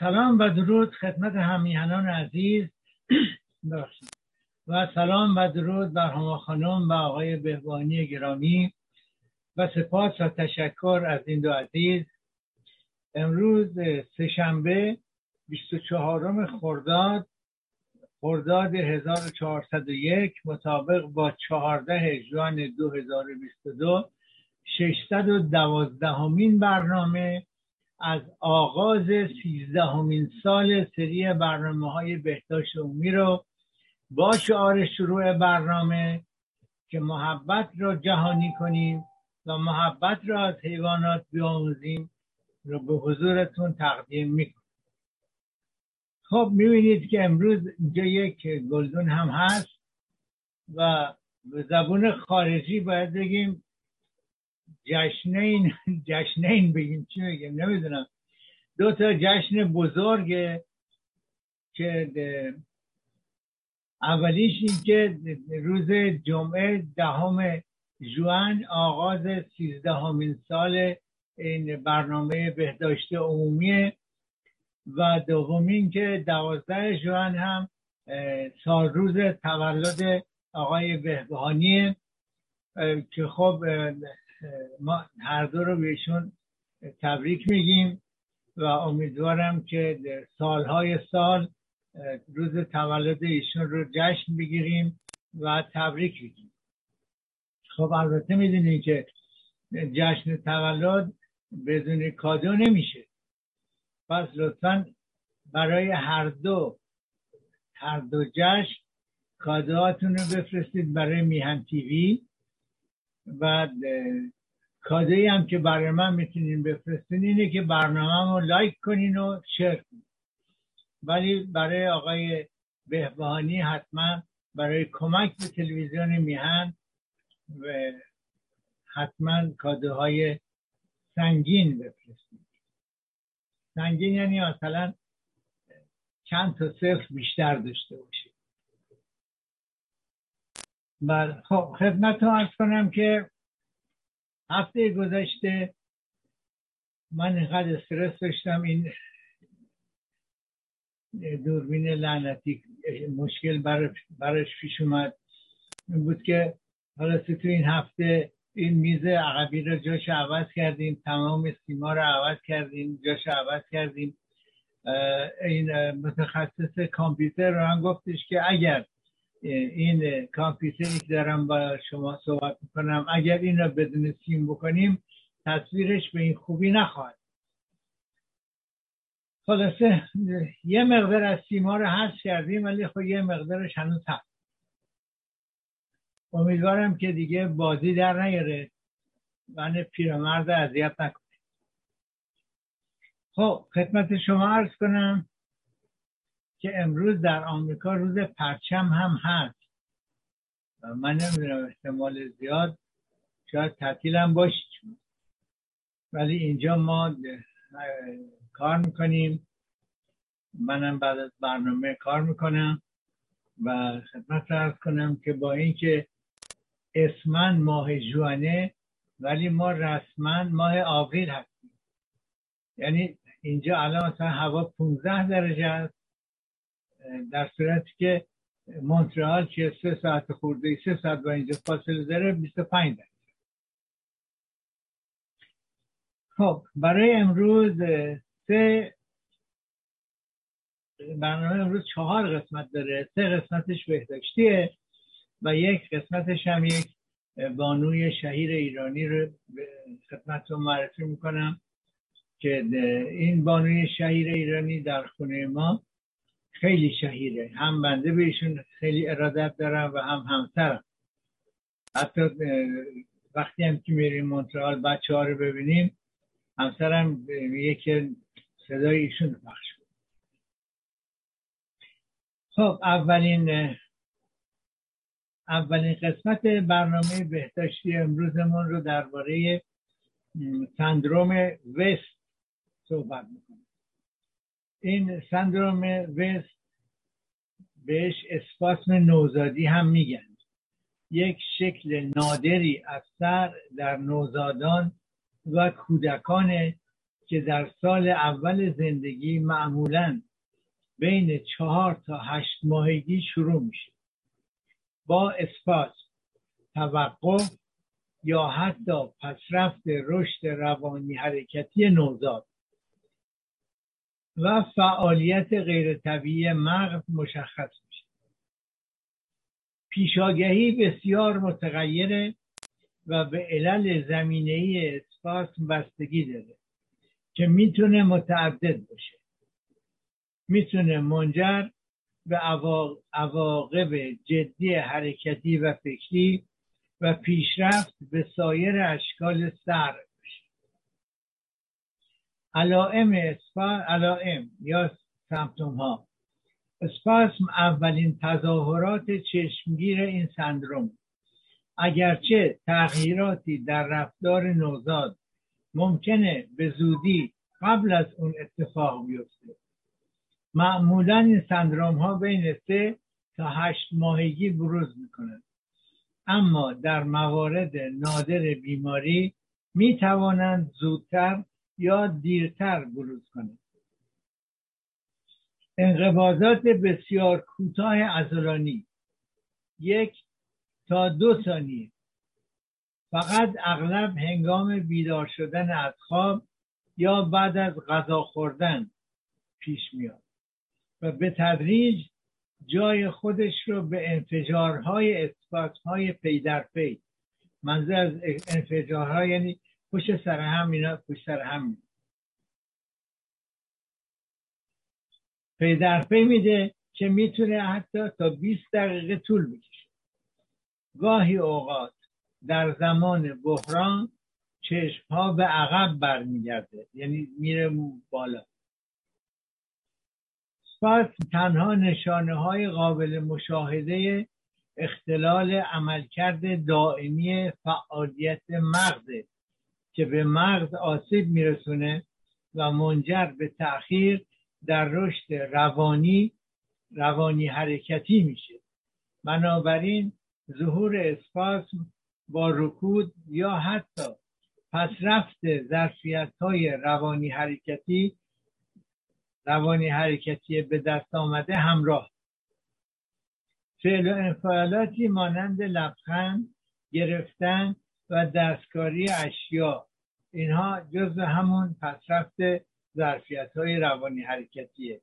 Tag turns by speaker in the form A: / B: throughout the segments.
A: سلام و درود خدمت همیهنان عزیز. و سلام و درود بر هما خانم و آقای بهبانی گرامی. و سپاس و تشکر از این دو عزیز. امروز سهشنبه 24 خرداد خرداد 1401 مطابق با 14 جوان 2022 612 همین برنامه. از آغاز سیزدهمین سال سری برنامه های بهداشت عمومی رو با شعار شروع برنامه که محبت را جهانی کنیم و محبت را از حیوانات بیاموزیم رو به حضورتون تقدیم می‌کنم. خب می‌بینید که امروز اینجا یک گلدون هم هست و به زبون خارجی باید بگیم جشنین جشنین بگیم چی بگیم نمی‌دونم. دو تا جشن بزرگه که اولیش این که روز جمعه دهم جوان آغاز سیزدهمین سال این برنامه بهداشت عمومی. و دومین که دوازده جوان هم سال روز تولد آقای بهبهانی که خب ما هر دو رو بهشون تبریک میگیم و امیدوارم که سالهای سال روز تولد ایشون رو جشن بگیریم و تبریک بگیم خب البته می‌دونیم که جشن تولد بدون کادو نمیشه. پس لطفا برای هر دو هر دو جشن کادوهاتون رو بفرستید برای میهن تیوی. و کادویی هم که برای من می‌تونین بفرستین اینه که برنامه رو لایک کنین و شیر کنین. ولی برای آقای بهبهانی حتما برای کمک به تلویزیون میهن و حتما کادوهای سنگین بفرستید سنگین یعنی مثلا چند تا صفر بیشتر داشته باشید بله. خب خدمت رو ارز کنم که هفته گذشته من اینقدر استرس داشتم این دوربین لعنتی مشکل برش پیش اومد. بود که حالا تو این هفته این میز عقبی رو جاش عوض کردیم تمام سیما رو عوض کردیم جاش عوض کردیم. این متخصص کامپیوتر رو هم گفتش که اگر این کامپیوتری که دارم با شما صحبت می‌کنم اگر این رو بدون سیم بکنیم تصویرش به این خوبی نخواهد خلاصه یه مقدار از سیما رو حذف کردیم ولی خب یه مقدارش هنوز هست امیدوارم که دیگه بازی در نیاره من پیرمرد اذیت نکنه خب خدمت شما عرض کنم که امروز در آمریکا روز پرچم هم هست. من نمی‌دونم احتمال زیاد شاید تعطیل باشید. ولی اینجا ما کار می‌کنیم. منم بعد از برنامه کار می‌کنم و خدمت ارز کنم که با اینکه اسمن ماه جوانه ولی ما رسما ماه آوریل هستیم. یعنی اینجا الان مثلا هوا 15 درجه است. در صورتی که مونترال که سه ساعت خورده سه ساعت با اینجا فاصله داره 25 درجه خب برای امروز سه برنامه امروز چهار قسمت داره. سه قسمتش بهداشتیه و یک قسمتش هم یک بانوی شهیر ایرانی رو خدمت رو معرفی می‌کنم که این بانوی شهیر ایرانی در خونه ما خیلی شهیره هم بنده بهشون خیلی ارادت دارم و هم همسرم. حتی وقتی هم که میریم مونترال بچه ها رو ببینیم همسرم میگه که صدای ایشون بخش خب اولین اولین قسمت برنامه بهداشتی امروزمون رو درباره سندروم وست صحبت می‌کنیم. این سندروم وست بهش اسپاسم نوزادی هم میگن. یک شکل نادری از سر در نوزادان و کودکان که در سال اول زندگی معمولا بین چهار تا هشت ماهگی شروع میشه. با اسپاس توقف یا حتی پسرفت رشد روانی حرکتی نوزاد. و فعالیت غیر طبیعی مغز مشخص میشه. پیشاگهی بسیار متغیره و به علل زمینه ای اسپاسم بستگی داره که می‌تونه متعدد باشه. می‌تونه منجر به عواقب جدی حرکتی و فکری و پیشرفت به سایر اشکال سر علائم اسپاسم علائم یا سمتوم ها اسپاسم اولین تظاهرات چشمگیر این سندروم. اگرچه تغییراتی در رفتار نوزاد ممکنه به زودی قبل از اون اتفاق بیفته. معمولا این سندروم ها بین سه تا هشت ماهگی بروز می‌کنند. اما در موارد نادر بیماری می توانند زودتر یا دیرتر بروز کنند انقباضات بسیار کوتاه عضلانی یک تا دو ثانیه. فقط اغلب هنگام بیدار شدن از خواب یا بعد از غذا خوردن پیش میاد. و به تدریج جای خودش رو به انفجارهای های پی در پی. منظور از انفجارها یعنی پشت سر هم اینا پشت سر هم. پی در پی میده که می‌تونه حتی تا 20 دقیقه طول بکشه. گاهی اوقات در زمان بحران چشم ها به عقب برمیگرده یعنی میره بالا. پس تنها نشانه های قابل مشاهده اختلال عملکرد دائمی فعالیت مغزه که به مغز آسیب میرسونه و منجر به تأخیر در رشد روانی روانی حرکتی میشه. بنابراین ظهور اسپاسم با رکود یا حتی پسرفت ظرفیت های روانی حرکتی روانی حرکتی به دست آمده همراه. فعل و انفعالاتی مانند لبخند گرفتن و دستکاری اشیا. اینها جز همون پسرفت ظرفیت های روانی حرکتیه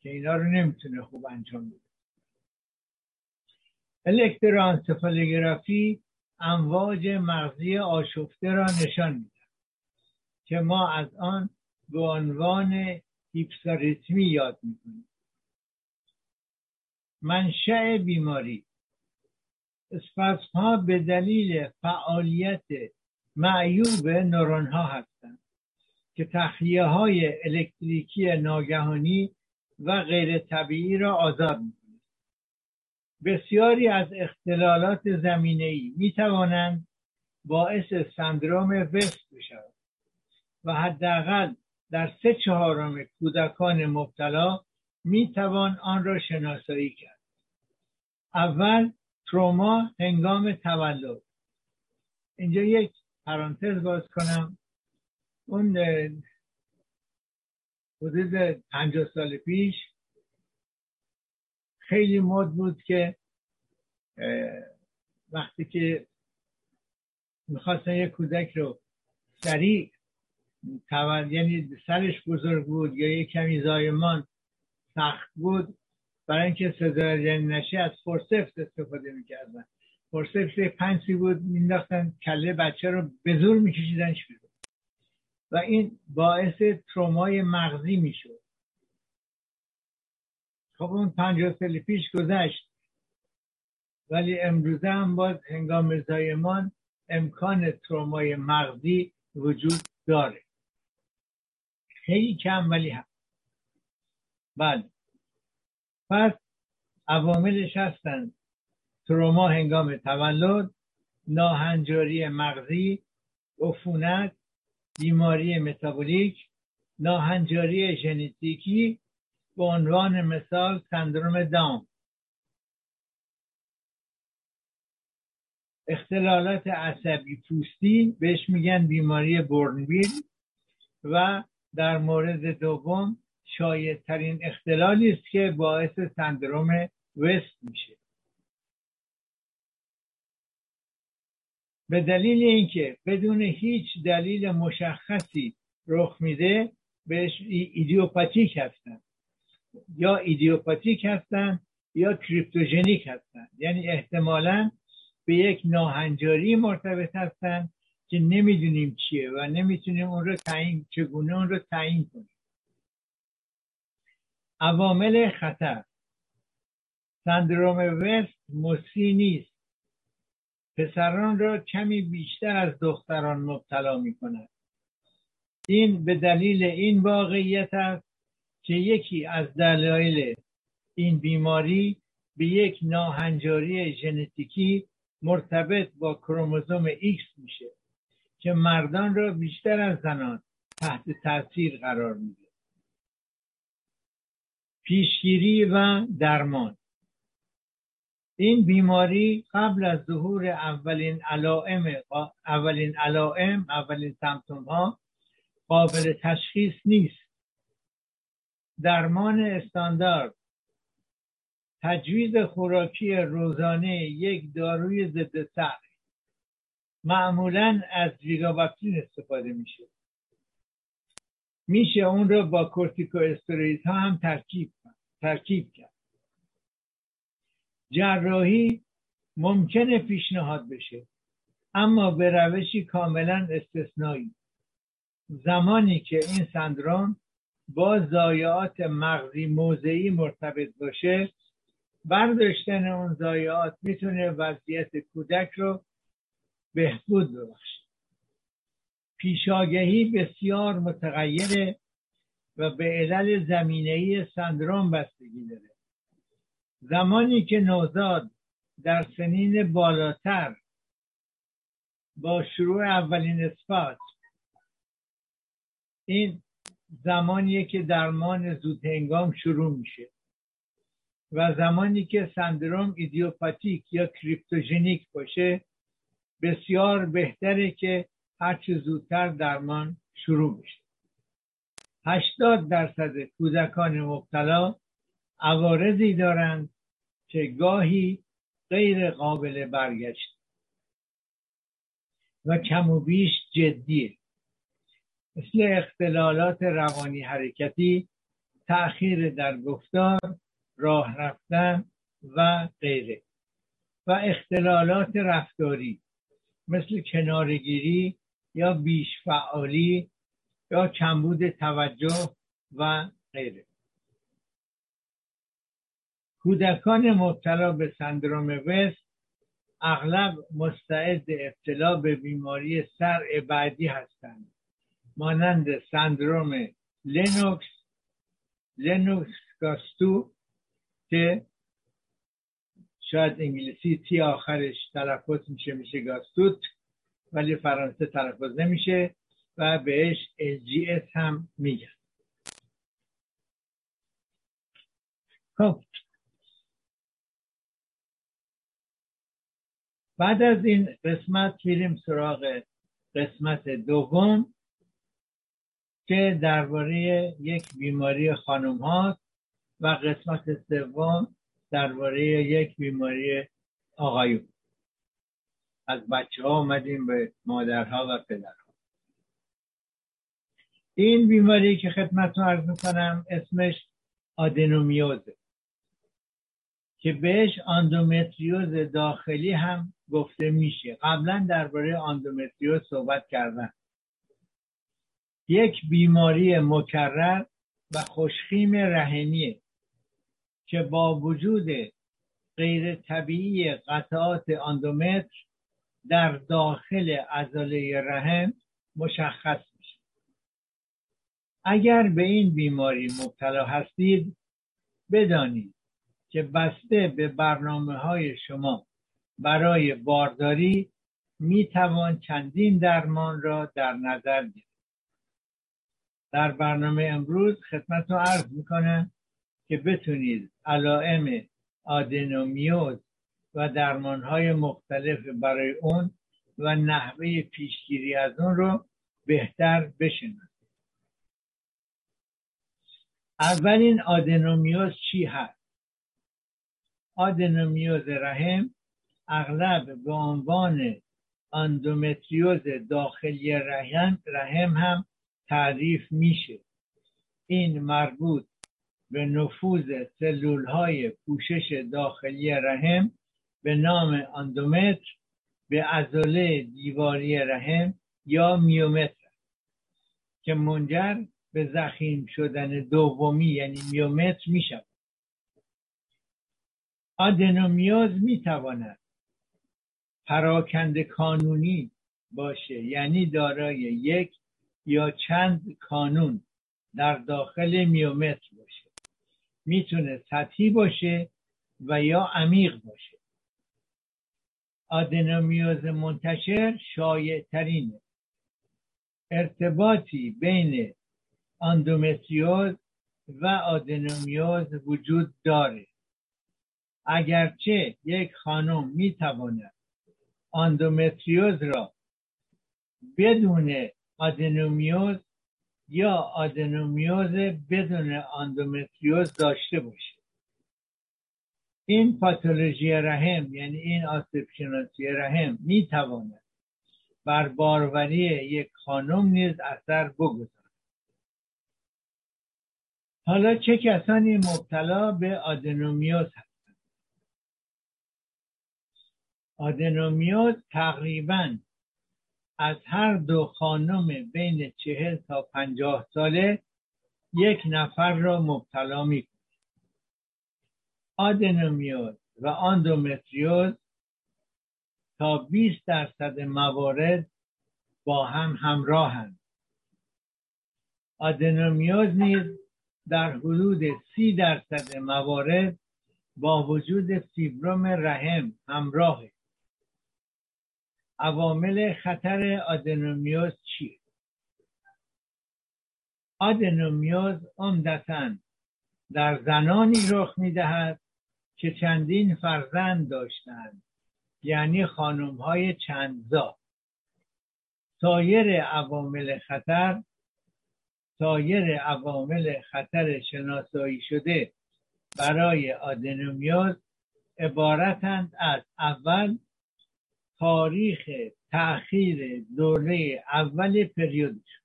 A: که اینا رو نمی‌تونه خوب انجام بده. الکترانسفالوگرافی امواج مغزی آشفته را نشان میده که ما از آن به عنوان هیپساریتمی یاد می‌کنیم. منشأ بیماری اسپاسم ها به دلیل فعالیت معیوب نورون ها هستند که تخلیه های الکتریکی ناگهانی و غیر طبیعی را آزاد می‌کنند. بسیاری از اختلالات زمینه ای می توانند باعث سندروم وست بشود و حداقل در سه چهارم کودکان مبتلا می توان آن را شناسایی کرد. اول تروما هنگام تولد. اینجا یک پرانتز باز کنم. اون حدود پنجاه سال پیش خیلی مد بود که وقتی که می‌خواستن یک کودک رو سریع یعنی سرش بزرگ بود یا یک کمی زایمان سخت بود برای اینکه سزارین نشه از فورسفت استفاده می‌کردن. فورسفت پنسی بود مینداختن کله بچه رو به زور میکشیدنش بیرون. و این باعث ترومای مغزی می‌شد. خب اون پنجاه سال پیش گذشت. ولی امروزه هم باز هنگام زایمان امکان ترومای مغزی وجود داره. خیلی کم ولی هم. بله. پس عواملش هستند تروما هنگام تولد ناهنجاری مغزی عفونت بیماری متابولیک ناهنجاری ژنتیکی به عنوان مثال سندروم داون. اختلالات عصبی پوستی بهش میگن بیماری بورنویل و در مورد دوم شایع ترین اختلالی است که باعث سندروم وست میشه. به دلیل اینکه بدون هیچ دلیل مشخصی رخ میده بهش ایدیوپاتیک هستن. یا ایدیوپاتیک هستن یا کریپتوژنیک هستن. یعنی احتمالا به یک ناهنجاری مرتبط هستن که نمی‌دونیم چیه و نمی‌تونیم اون رو تعیین چگونه اون رو تعیین کنیم. عوامل خطر. سندروم وست مسی نیست. پسران را کمی بیشتر از دختران مبتلا می کند. این به دلیل این واقعیت است که یکی از دلایل این بیماری به یک ناهنجاری ژنتیکی مرتبط با کروموزوم X میشه که مردان را بیشتر از زنان تحت تاثیر قرار میده پیشگیری و درمان. این بیماری قبل از ظهور اولین علائم اولین علائم اولین سمتوم ها قابل تشخیص نیست. درمان استاندارد. تجویز خوراکی روزانه یک داروی ضد سر معمولا از ویگاباپتین استفاده میشه. میشه اون رو با کورتیکو ها هم ترکیب ترکیب کرد. جراحی ممکنه پیشنهاد بشه اما به روشی کاملا استثنایی. زمانی که این سندروم با ضایعات مغزی موضعی مرتبط باشه برداشتن اون ضایعات می‌تونه وضعیت کودک رو بهبود ببخشه. پیشاگهی بسیار متغیره و به علل زمینهی سندروم بستگی داره. زمانی که نوزاد در سنین بالاتر با شروع اولین اثبات این زمانیه که درمان زود هنگام شروع میشه و زمانی که سندروم ایدیوپاتیک یا کریپتوژنیک باشه بسیار بهتره که هرچه زودتر درمان شروع بشه 80 درصد کودکان مبتلا عوارضی دارند که گاهی غیر قابل برگشت و کم و بیش جدیه مثل اختلالات روانی حرکتی تأخیر در گفتار راه رفتن و غیره. و اختلالات رفتاری مثل کنارگیری یا بیش فعالی یا کمبود توجه و غیره. کودکان مبتلا به سندروم وست اغلب مستعد ابتلا به بیماری سر بعدی هستند. مانند سندروم لنوکس لنوکس گاستو که شاید انگلیسی تی آخرش تلفظ میشه میشه گاستوت. ولی فرانسه تلفظ نمیشه و بهش LGS هم میگن. خب. بعد از این قسمت میریم سراغ قسمت دوم که درباره یک بیماری خانم هاست و قسمت سوم درباره یک بیماری آقایون. از بچه ها آمدیم به مادرها و پدرها. این بیماری که خدمتتون عرض می‌کنم اسمش آدنومیوزه که بهش آندومتریوز داخلی هم گفته میشه. قبلا درباره آندومتریوز صحبت کردن یک بیماری مکرر و خوشخیم رحمیه که با وجود غیر طبیعی قطعات آندومتر در داخل عضله رحم مشخص میشه. اگر به این بیماری مبتلا هستید بدانید که بسته به برنامه های شما برای بارداری می توان چندین درمان را در نظر گرفت. در برنامه امروز خدمت رو عرض می‌کنم که بتونید علائم آدنومیوز و درمانهای مختلف برای اون و نحوه پیشگیری از اون رو بهتر بشناسید اولین آدنومیوز چی هست؟ آدنومیوز رحم اغلب به عنوان اندومتریوز داخلی رحم, رحم هم تعریف میشه. این مربوط به نفوذ سلول های پوشش داخلی رحم به نام اندومتر به عضله دیواری رحم یا میومتر که منجر به زخیم شدن دومی یعنی میومتر می شود آدنومیوز می تواند پراکند کانونی باشه یعنی دارای یک یا چند کانون در داخل میومتر باشه. می‌تونه سطحی باشه و یا عمیق باشه. آدنومیوز منتشر شایع ترینه ارتباطی بین اندومتریوز و آدنومیوز وجود داره. اگرچه یک خانم می‌تواند اندومتریوز را بدون آدنومیوز یا آدنومیوز بدون اندومتریوز داشته باشه این پاتولوژی رحم یعنی این آسیب شناسی رحم می‌تواند بر باروری یک خانم نیز اثر بگذارد. حالا چه کسانی مبتلا به آدنومیوز هستند؟ آدنومیوز تقریبا از هر دو خانم بین چهل تا پنجاه ساله یک نفر را مبتلا می آدنومیوز و آندومتریوز تا 20 درصد موارد با هم همراهند آدنومیوز نیز در حدود سی درصد موارد با وجود فیبروم رحم همراهه عوامل خطر آدنومیوز چیه؟ آدنومیوز عمدتا در زنانی رخ می‌دهد که چندین فرزند داشتند یعنی خانم های چندزا. سایر عوامل خطر سایر عوامل خطر شناسایی شده برای آدنومیوز عبارتند از اول تاریخ تأخیر دوره اول پریودش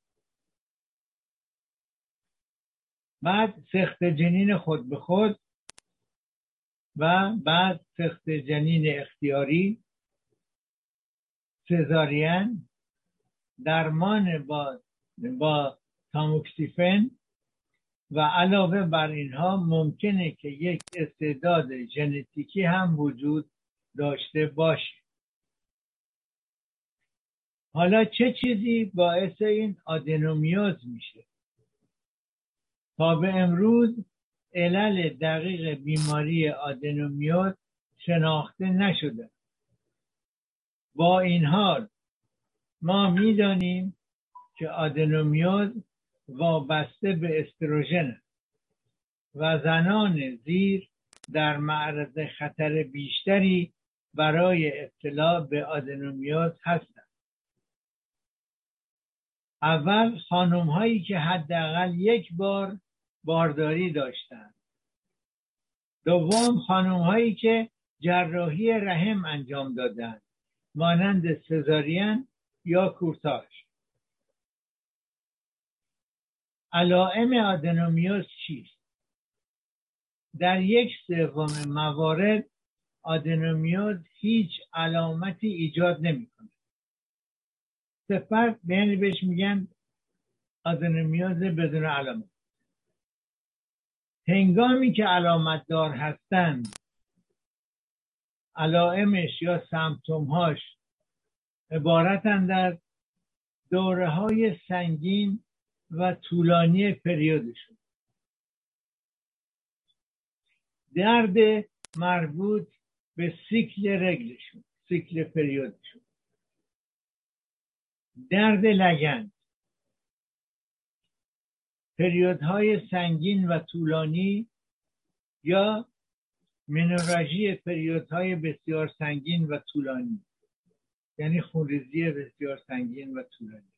A: بعد سخت جنین خود به خود و بعد سخت جنین اختیاری سزارین درمان با با تاموکسیفن و علاوه بر اینها ممکنه که یک استعداد ژنتیکی هم وجود داشته باشه. حالا چه چیزی باعث این آدنومیوز میشه؟ تا به امروز علل دقیق بیماری آدنومیوز شناخته نشده. با این حال ما می‌دانیم که آدنومیوز وابسته به استروژن و زنان زیر در معرض خطر بیشتری برای ابتلا به آدنومیوز هستند. اول خانم هایی که حداقل یک بار بارداری داشتند دوم خانم هایی که جراحی رحم انجام دادند مانند سزارین یا کورتاژ. علائم آدنومیوز چیست؟ در یک سوم موارد آدنومیوز هیچ علامتی ایجاد نمی‌کنه. سپس یعنی بهش میگن آدنومیوز بدون علامت. هنگامی که علامت دار هستند علائمش یا سمتومهاش عبارتند در دوره های سنگین و طولانی پریودشون. درد مربوط به سیکل رگلشون سیکل پریودشون. درد لگن. پریودهای سنگین و طولانی یا منوراژی پریودهای بسیار سنگین و طولانی. یعنی خونریزی بسیار سنگین و طولانی.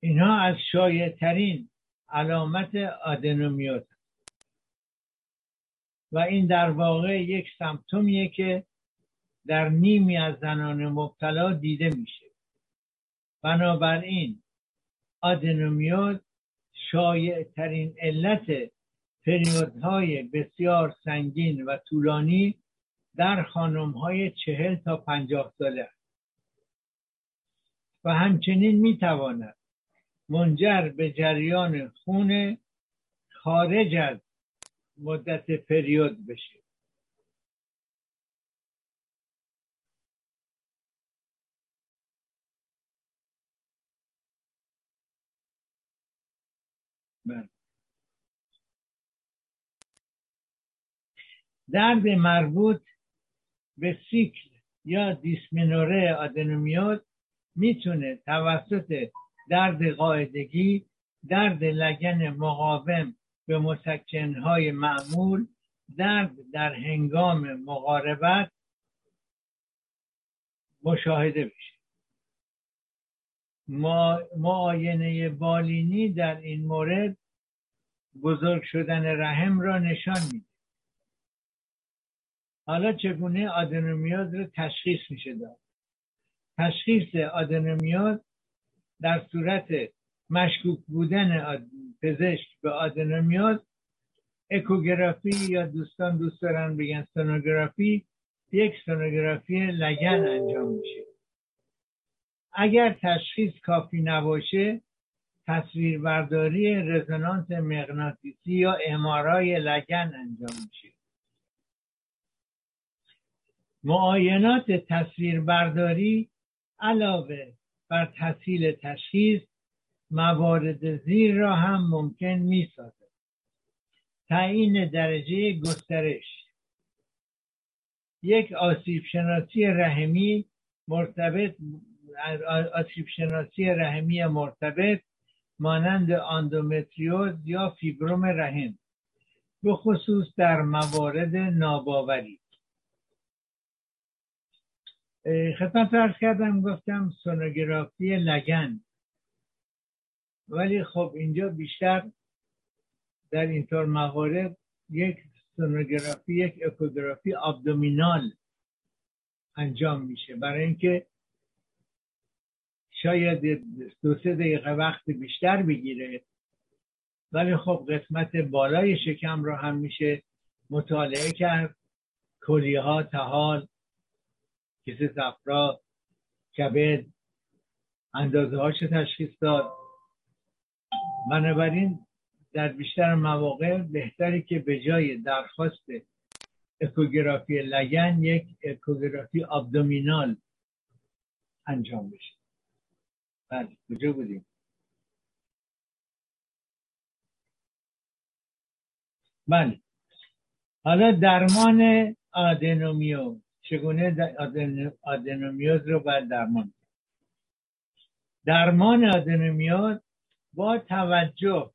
A: اینها از شایع ترین علامت آدنومیوز و این در واقع یک سمپتومیه که در نیمی از زنان مبتلا دیده میشه. بنابراین آدنومیوز شایع ترین علت پریودهای بسیار سنگین و طولانی در خانم های چهل تا پنجاه ساله است. و همچنین می‌تواند منجر به جریان خون خارج از مدت پریود بشه. بله. درد مربوط به سیکل یا دیسمینوره آدنومیوز می‌تونه توسط درد قاعدگی درد لگن مقاوم به مسکنهای معمول درد در هنگام مقاربت مشاهده بشه معاینه بالینی در این مورد بزرگ شدن رحم را نشان میده حالا چگونه آدنومیوز رو تشخیص میشه داد؟ تشخیص آدنومیوز در صورت مشکوک بودن پزشک به آدنومیوز اکوگرافی یا دوستان دوست دارن بگن سونوگرافی یک سونوگرافی لگن انجام میشه. اگر تشخیص کافی نباشه تصویربرداری رزونانس مغناطیسی یا امارای لگن انجام میشه. معاینات تصویربرداری علاوه بر تسهیل تشخیص موارد زیر را هم ممکن می تعیین درجه گسترش. یک آسیب شناسی رحمی مرتبط آسیب شناسی رحمی مرتبط مانند آندومتریوز یا فیبروم رحم به خصوص در موارد ناباوری. خدمت ارز کردم گفتم سونوگرافی لگن. ولی خب اینجا بیشتر در اینطور موارد یک سونوگرافی یک اکوگرافی ابدومینال انجام میشه. برای اینکه شاید دو سه دقیقه وقت بیشتر بگیره ولی خب قسمت بالای شکم رو هم میشه مطالعه کرد. کلیه ها تحال کیسه صفرا کبد اندازه هاش تشخیص داد. بنابراین در بیشتر مواقع بهتری که به جای درخواست اکوگرافی لگن یک اکوگرافی ابدومینال انجام بشه. بله کجا بودیم بله. حالا درمان آدنومیو چگونه آدنومیوز رو باید درمان درمان آدنومیوز با توجه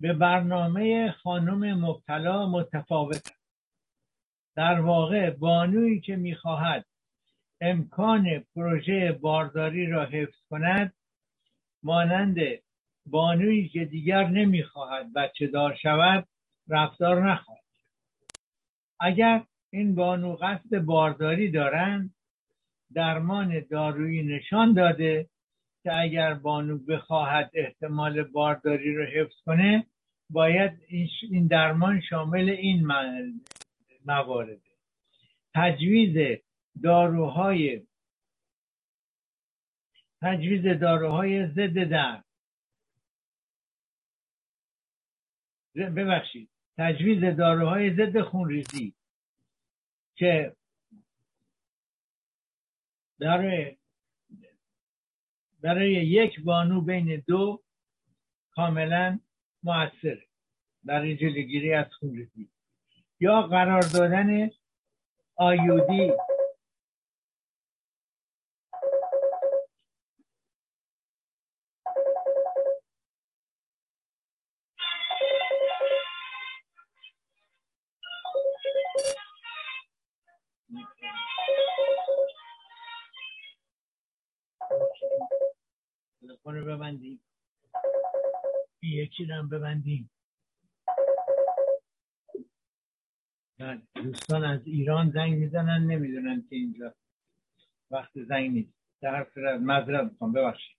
A: به برنامه خانم مبتلا متفاوت در واقع بانویی که می‌خواهد امکان پروژه بارداری را حفظ کند مانند بانویی که دیگر نمی‌خواهد بچه دار شود رفتار نخواهد اگر این بانو قصد بارداری دارند درمان دارویی نشان داده که اگر بانو بخواهد احتمال بارداری رو حفظ کنه باید این درمان شامل این موارده. تجویز داروهای تجویز داروهای ضد درد. ببخشید تجویز داروهای ضد خونریزی که برای برای یک بانو بین دو کاملا موثره برای جلوگیری از خونریزی. یا قرار دادن آیودی رو ببندیم. یکی رو ببندیم. بله، دوستان از ایران زنگ می‌زنن نمی‌دونن که اینجا وقت زنگ نیست. در صورت مذرب می‌خوام ببخشید.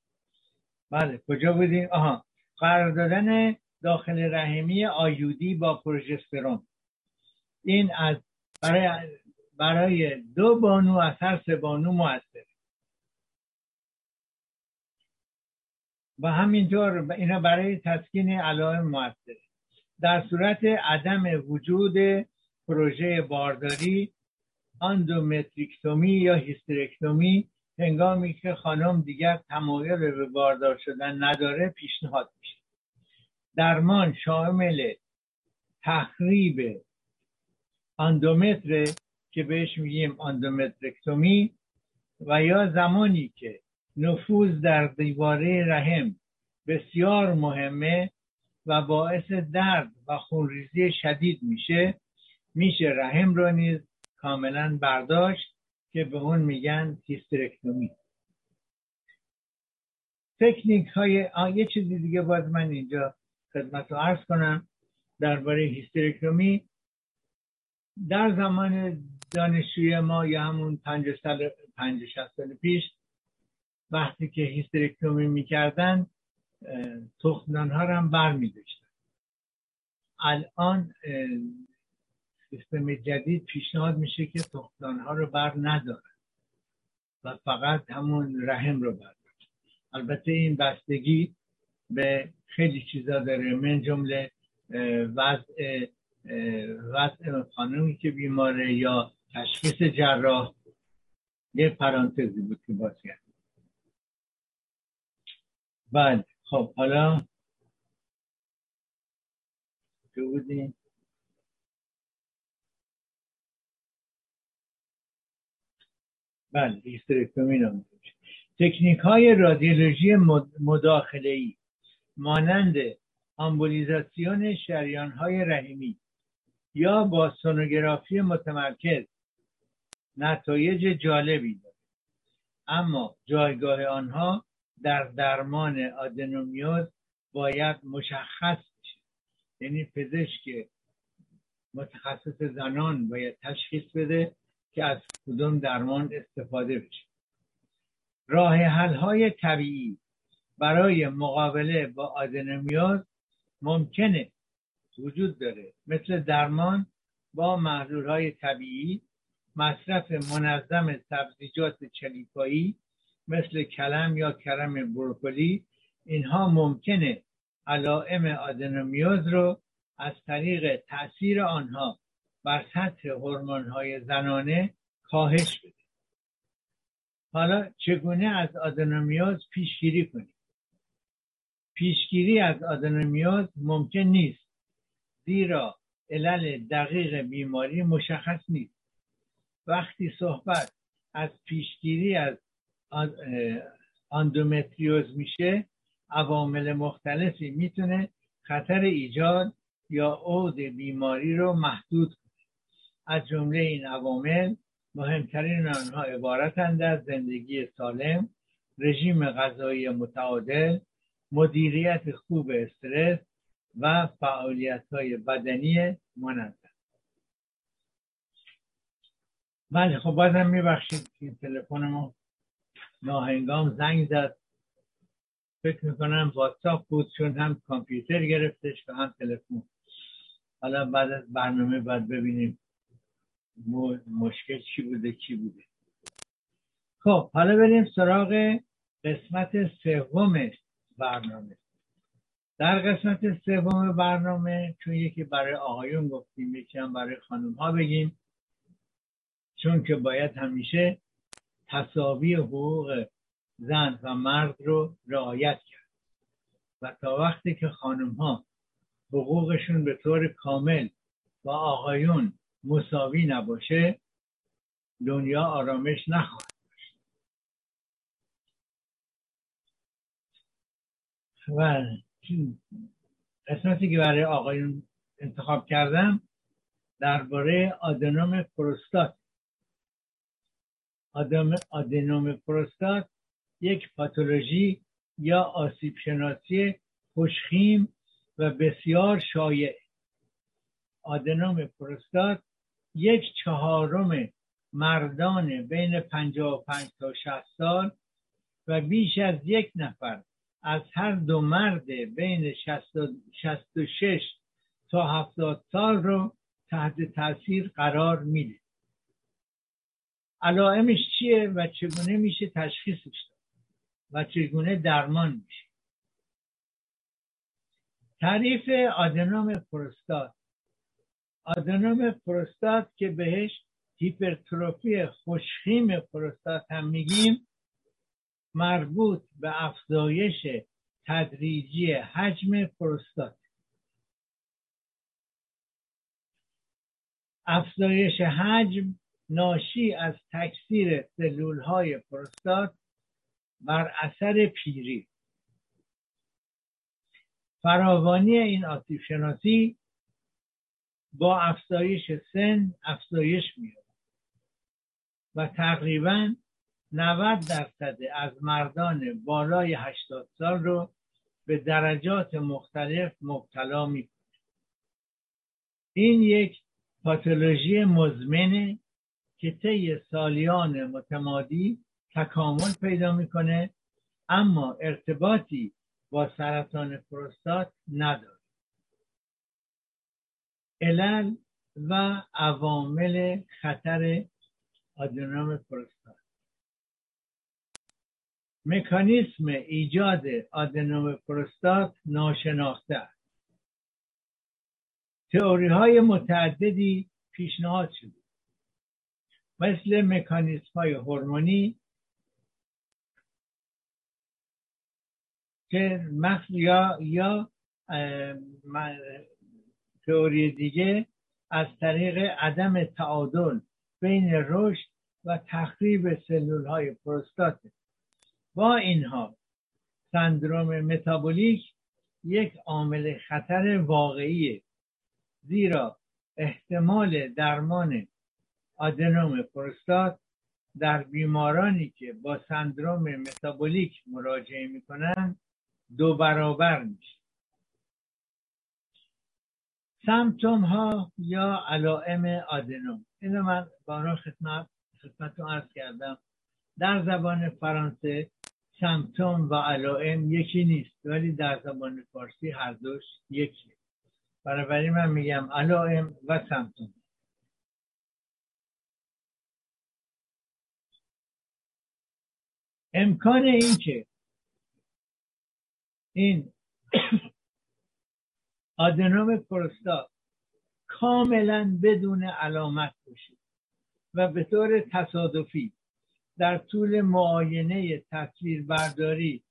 A: بله کجا بودیم آها قرار دادن داخل رحمی آیودی با پروژسترون این از برای برای دو بانو از هر سه بانو موثر و همینطور اینا برای تسکین علائم موثر. در صورت عدم وجود پروژه بارداری آندومتریکتومی یا هیسترکتومی هنگامی که خانم دیگر تمایل به باردار شدن نداره پیشنهاد میشه. درمان شامل تخریب آندومتر که بهش میگیم آندومترکتومی و یا زمانی که نفوذ در دیواره رحم بسیار مهمه و باعث درد و خونریزی شدید میشه. میشه رحم رو نیز کاملا برداشت که به اون میگن هیسترکتومی. تکنیک های یه چیزی دیگه باز من اینجا خدمت رو عرض کنم درباره هیسترکتومی. در زمان دانشجوی ما یا همون پنج سال پنج سال پیش وقتی که هیسترکتومی می‌کردن تخمدان ها رو هم بر می الان سیستم جدید پیشنهاد میشه که تخمدان ها رو بر ندارن و فقط همون رحم رو بر البته این بستگی به خیلی چیزا داره من جمله وضع وضع خانمی که بیماره یا تشخیص جراح یه پرانتزی بود که باز کرد. بله. خب حالا که بودیم بله هیسترکتومی نام تکنیک های رادیولوژی مداخله ای مانند آمبولیزاسیون شریان های رحمی یا با سونوگرافی متمرکز نتایج جالبی دارد اما جایگاه آنها در درمان آدنومیوز باید مشخص بشه. یعنی پزشک متخصص زنان باید تشخیص بده که از کدوم درمان استفاده بشه. راه حل های طبیعی برای مقابله با آدنومیوز ممکنه وجود داره. مثل درمان با محلول های طبیعی مصرف منظم سبزیجات چلیپایی مثل کلم یا کرم بروکلی اینها ممکنه علائم آدنومیوز رو از طریق تاثیر آنها بر سطح هورمون های زنانه کاهش بده. حالا چگونه از آدنومیوز پیشگیری کنیم؟ پیشگیری از آدنومیوز ممکن نیست زیرا علل دقیق بیماری مشخص نیست. وقتی صحبت از پیشگیری از آندومتریوز میشه عوامل مختلفی می‌تونه خطر ایجاد یا عود بیماری رو محدود کنه. از جمله این عوامل مهمترین آنها عبارتند از زندگی سالم رژیم غذایی متعادل مدیریت خوب استرس و فعالیت های بدنی منظم بله خب بازم میبخشید که تلفن ما ناهنگام زنگ زد. فکر می‌کنم واتساپ بود چون هم کامپیوتر گرفتش و هم تلفن. حالا بعد از برنامه باید ببینیم مشکل چی بوده چی بوده. خب حالا بریم سراغ قسمت سوم برنامه. در قسمت سوم برنامه چون یکی برای آقایون گفتیم یکی هم برای خانم ها بگیم چون که باید همیشه تصاوی حقوق زن و مرد رو رعایت کرد. و تا وقتی که خانم ها حقوقشون به طور کامل با آقایون مساوی نباشه دنیا آرامش نخواهد داشت. و قسمتی که برای آقایون انتخاب کردم درباره آدنوم پروستات. آدنوم پروستات یک پاتولوژی یا آسیب شناسی خوشخیم و بسیار شایع. آدنوم پروستات یک چهارم مردان بین 55 تا 60 سال و بیش از یک نفر از هر دو مرد بین 66 تا 70 سال رو تحت تاثیر قرار میده. علائمش چیه و چگونه میشه تشخیصش داد و چگونه درمان میشه؟ تعریف آدنوم پروستات. آدنوم پروستات که بهش هیپرتروفی خوشخیم پروستات هم میگیم مربوط به افزایش تدریجی حجم پروستات. افزایش حجم ناشی از تکثیر سلول های پروستات بر اثر پیری. فراوانی این آسیب شناسی با افزایش سن افزایش میاد و تقریبا 90 درصد از مردان بالای 80 سال رو به درجات مختلف مبتلا می‌کنه. این یک پاتولوژی مزمنه که طی سالیان متمادی تکامل پیدا می‌کنه اما ارتباطی با سرطان پروستات نداره. علل و عوامل خطر آدنوم پروستات. مکانیسم ایجاد آدنوم پروستات ناشناخته است. تئوری های متعددی پیشنهاد شده. مثل مکانیسم های هورمونی که یا یا تئوری دیگه از طریق عدم تعادل بین رشد و تخریب سلول های پروستات. با اینها سندروم متابولیک یک عامل خطر واقعیه زیرا احتمال درمان آدنوم پروستات در بیمارانی که با سندروم متابولیک مراجعه می‌کنند دو برابر میشه. سمتوم ها یا علائم آدنوم. اینو من بارا خدمت خدمتتون عرض کردم. در زبان فرانسه سمتوم و علائم یکی نیست ولی در زبان فارسی هر دوش یکی بنابراین من میگم علائم و سمتوم. امکان این که این آدنوم پروستات کاملا بدون علامت باشه و به طور تصادفی در طول معاینه تصویر برداری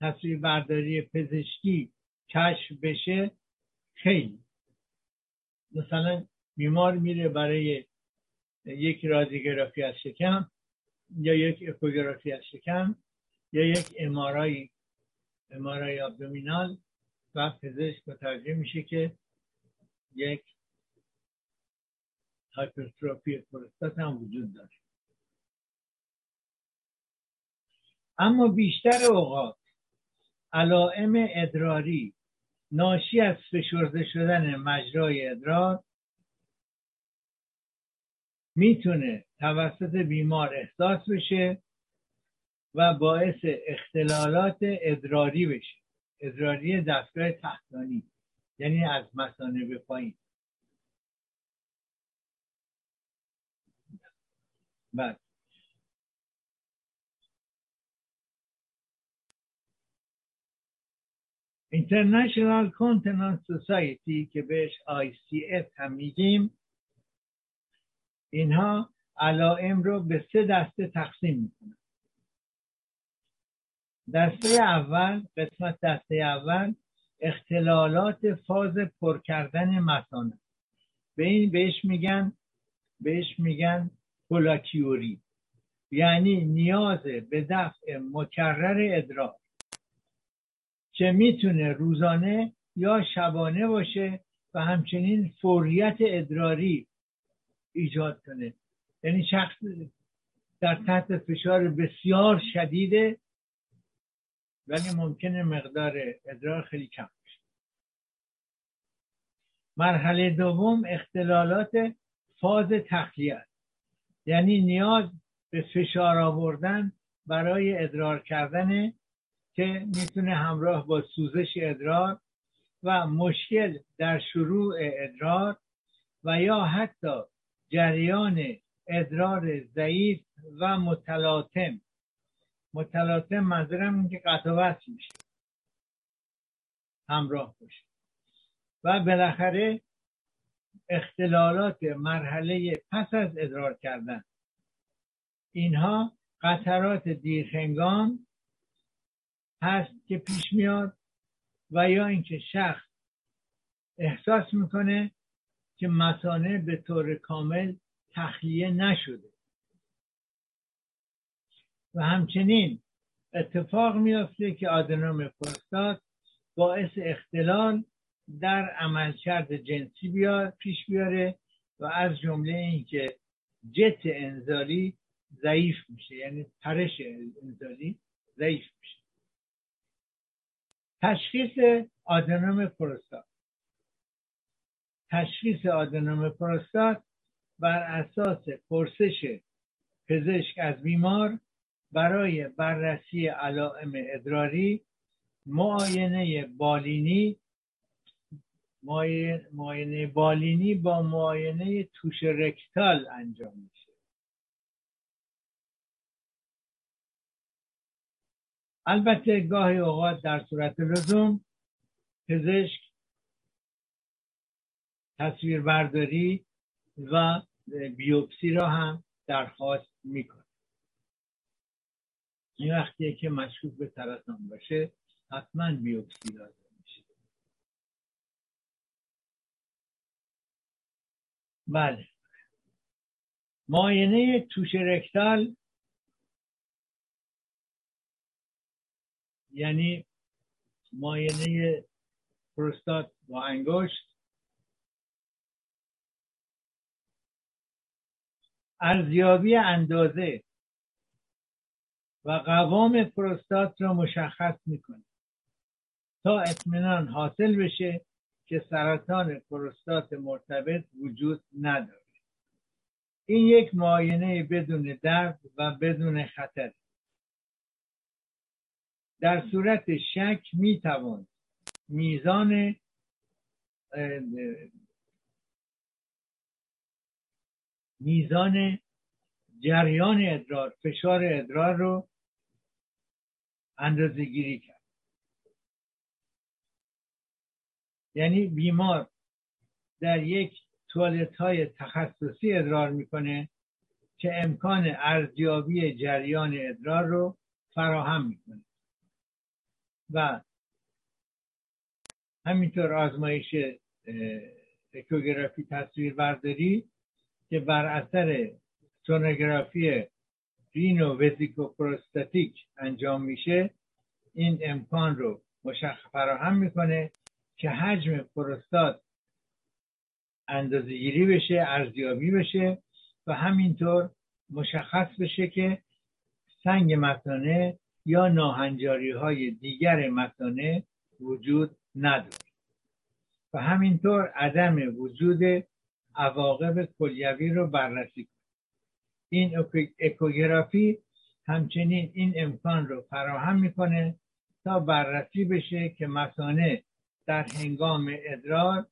A: تصویر برداری پزشکی کشف بشه خیلی. مثلا بیمار میره برای یک رادیوگرافی از شکم یا یک اکوگرافی از شکم یا یک امارای امارای آبدومینال و پزشک متوجه میشه که یک هایپرتروفی پروستات هم وجود داره. اما بیشتر اوقات علائم ادراری ناشی از فشرده شدن مجرای ادرار می‌تونه توسط بیمار احساس بشه و باعث اختلالات ادراری بشه. ادراری دستگاه تحتانی یعنی از مسانه به پایین. بعد International Continence Society که بهش ICS هم میگیم اینها علائم رو به سه دسته تقسیم می‌کنن. دسته اول قسمت دسته اول اختلالات فاز پر کردن مثانه به این بهش میگن بهش میگن پولاکیوری. یعنی نیاز به دفع مکرر ادرار که می‌تونه روزانه یا شبانه باشه و همچنین فوریت ادراری ایجاد کنه. یعنی شخص در تحت فشار بسیار شدیده ولی ممکنه مقدار ادرار خیلی کم بشه. مرحله دوم اختلالات فاز تخلیه. است یعنی نیاز به فشار آوردن برای ادرار کردن که می‌تونه همراه با سوزش ادرار و مشکل در شروع ادرار و یا حتی جریان ادرار ضعیف و متلاطم. متلاطم منظورم این که قطع میشه. همراه باشه. و بالاخره اختلالات مرحله پس از ادرار کردن. اینها قطرات دیرخنگان هست که پیش میاد و یا اینکه شخص احساس می‌کنه که مسانه به طور کامل تخلیه نشده. و همچنین اتفاق میافته که آدنوم پروستات باعث اختلال در عملکرد جنسی بیار پیش بیاره و از جمله اینکه جت انزالی ضعیف میشه یعنی پرش انزالی ضعیف میشه. تشخیص آدنوم پروستات. تشخیص آدنوم پروستات بر اساس پرسش پزشک از بیمار برای بررسی علائم ادراری معاینه بالینی معاینه بالینی با معاینه توش رکتال انجام میشه. البته گاهی اوقات در صورت لزوم پزشک تصویربرداری و بیوپسی را هم درخواست می‌کنه. این وقتیه که مشکوک به سرطان باشه حتما بیوپسی لازم میشه. بله. معاینه توش رکتال یعنی معاینه پروستات با انگشت ارزیابی اندازه و قوام پروستات را مشخص می‌کنه تا اطمینان حاصل بشه که سرطان پروستات مرتبط وجود نداره. این یک معاینه بدون درد و بدون خطر. در صورت شک می‌توان میزان میزان جریان ادرار فشار ادرار رو اندازه گیری کرد. یعنی بیمار در یک توالت های تخصصی ادرار می‌کنه که امکان ارزیابی جریان ادرار رو فراهم می‌کنه. و همینطور آزمایش اکوگرافی تصویر برداری که بر اثر سونوگرافی رینو وزیکو پروستاتیک انجام میشه این امکان رو مشخص فراهم می‌کنه که حجم پروستات اندازهگیری بشه ارزیابی بشه و همینطور مشخص بشه که سنگ مثانه یا ناهنجاری های دیگر مثانه وجود نداره. و همینطور عدم وجود عواقب کلیوی رو بررسی کنید این اکوگرافی همچنین این امکان رو فراهم می‌کنه تا بررسی بشه که مسانه در هنگام ادرار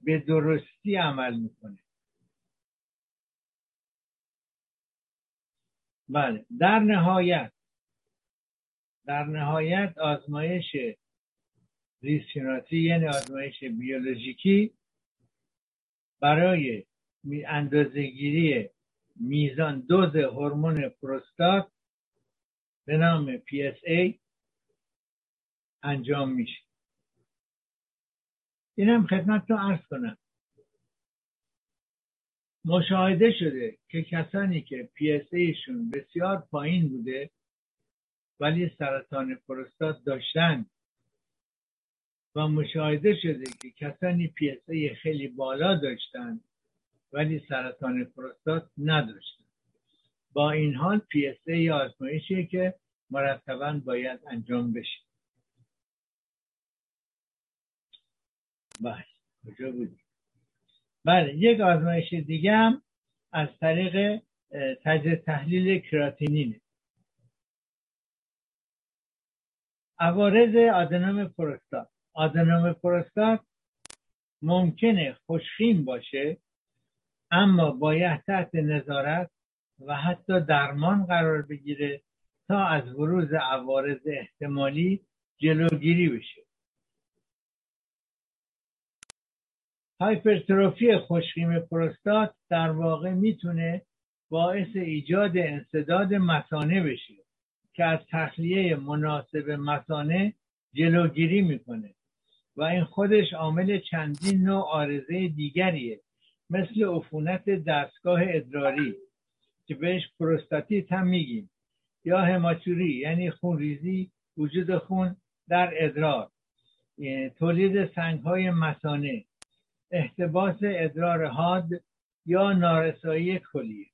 A: به درستی عمل می‌کنه. بله در نهایت در نهایت آزمایش زیستشناسی یعنی آزمایش بیولوژیکی برای اندازهگیری میزان دوز هورمون پروستات به نام PSA انجام میشه. اینم خدمت رو ارز کنم. مشاهده شده که کسانی که PSA شون بسیار پایین بوده ولی سرطان پروستات داشتن و مشاهده شده که کسانی پیسه خیلی بالا داشتن ولی سرطان پروستات نداشتن. با این حال پیسه آزمایشی که مرتبا باید انجام بشه. بله کجا بودیم؟ بله یک آزمایش دیگه هم از طریق تجزیه تحلیل کراتینینه. عوارض آدنوم پروستات. آدنوم پروستات ممکنه خوشخیم باشه اما باید تحت نظارت و حتی درمان قرار بگیره تا از بروز عوارض احتمالی جلوگیری بشه. هایپرتروفی خوشخیم پروستات در واقع می‌تونه باعث ایجاد انصداد مسانه بشه که از تخلیه مناسب مسانه جلوگیری می‌کنه. و این خودش عامل چندین نوع آرزه دیگریه مثل عفونت دستگاه ادراری که بهش پروستاتیت هم میگیم یا هماتوری یعنی خونریزی وجود خون در ادرار. تولید سنگ های مسانه احتباس ادرار حاد یا نارسایی کلیه.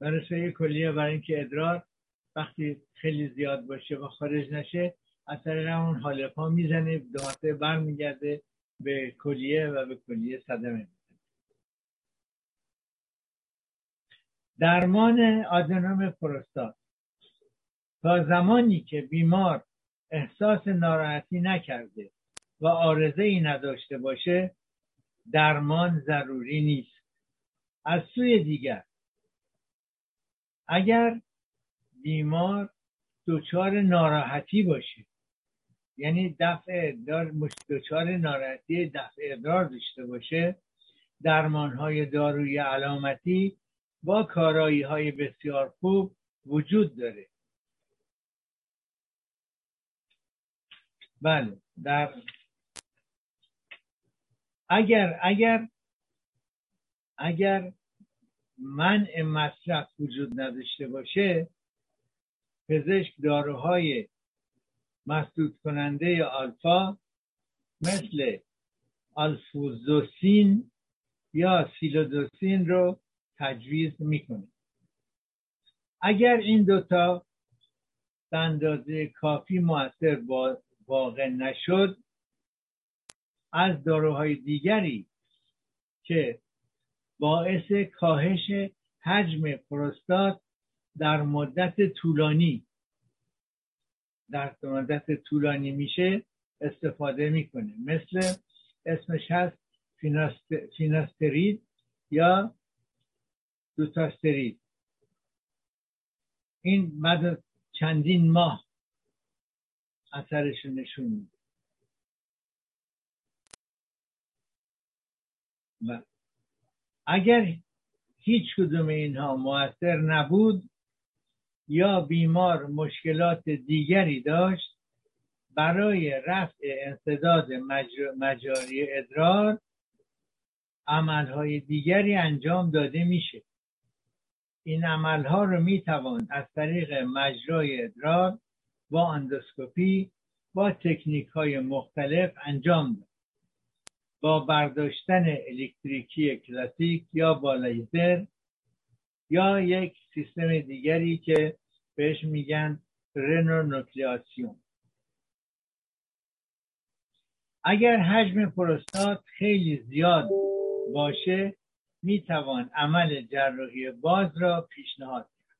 A: نارسایی کلیه برای اینکه ادرار وقتی خیلی زیاد باشه و خارج نشه از طریق اون حال پا می‌زنه دو برمیگرده به کلیه و به کلیه صدمه درمان آدنوم پروستات. تا زمانی که بیمار احساس ناراحتی نکرده و آرزه ای نداشته باشه درمان ضروری نیست. از سوی دیگر اگر بیمار دچار ناراحتی باشه یعنی دفع ادرار دچار ناراحتی دفع ادرار داشته باشه درمان های داروی علامتی با کارایی های بسیار خوب وجود داره. بله در اگر اگر اگر منع مصرف وجود نداشته باشه پزشک داروهای مسدود کننده آلفا مثل آلفوزوسین یا سیلودوسین رو تجویز می‌کنه. اگر این دوتا به اندازه کافی موثر واقع نشد از داروهای دیگری که باعث کاهش حجم پروستات در مدت طولانی در مدت طولانی میشه استفاده می‌کنه. مثل اسمش هست فیناسترید یا دوتاسترید. این مد چندین ماه اثرش نشون میده. و اگر هیچ کدوم اینها موثر نبود یا بیمار مشکلات دیگری داشت برای رفع انصداد مجاری ادرار عملهای دیگری انجام داده میشه. این عملها رو می‌توان از طریق مجرای ادرار با اندوسکوپی با تکنیک های مختلف انجام داد. با برداشتن الکتریکی کلاسیک یا با لیزر یا یک سیستم دیگری که بهش میگن رنونوکلیاسیون. اگر حجم پروستات خیلی زیاد باشه می‌توان عمل جراحی باز را پیشنهاد کرد.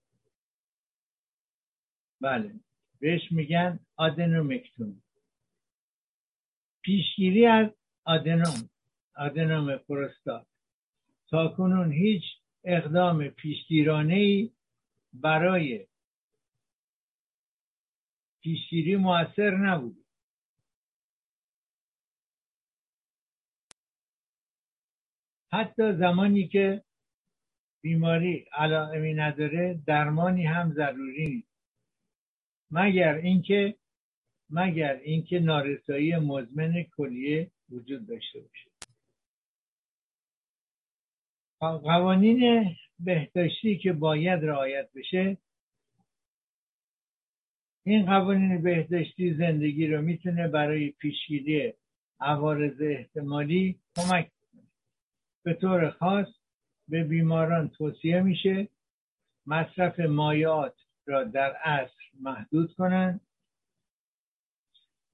A: بله بهش میگن آدنومکتومی پیشگیری از آدنوم آدنوم پروستات. تا کنون هیچ اقدام پیشگیرانه ای برای پیشگیری موثر نبود. حتی زمانی که بیماری علائمی نداره درمانی هم ضروری نیست. مگر اینکه مگر اینکه نارسایی مزمن کلیه وجود داشته باشه. قوانین بهداشتی که باید رعایت بشه این قوانین بهداشتی زندگی رو می‌تونه برای پیشگیری عوارض احتمالی کمک کنه. به طور خاص به بیماران توصیه میشه مصرف مایات را در عصر محدود کنند.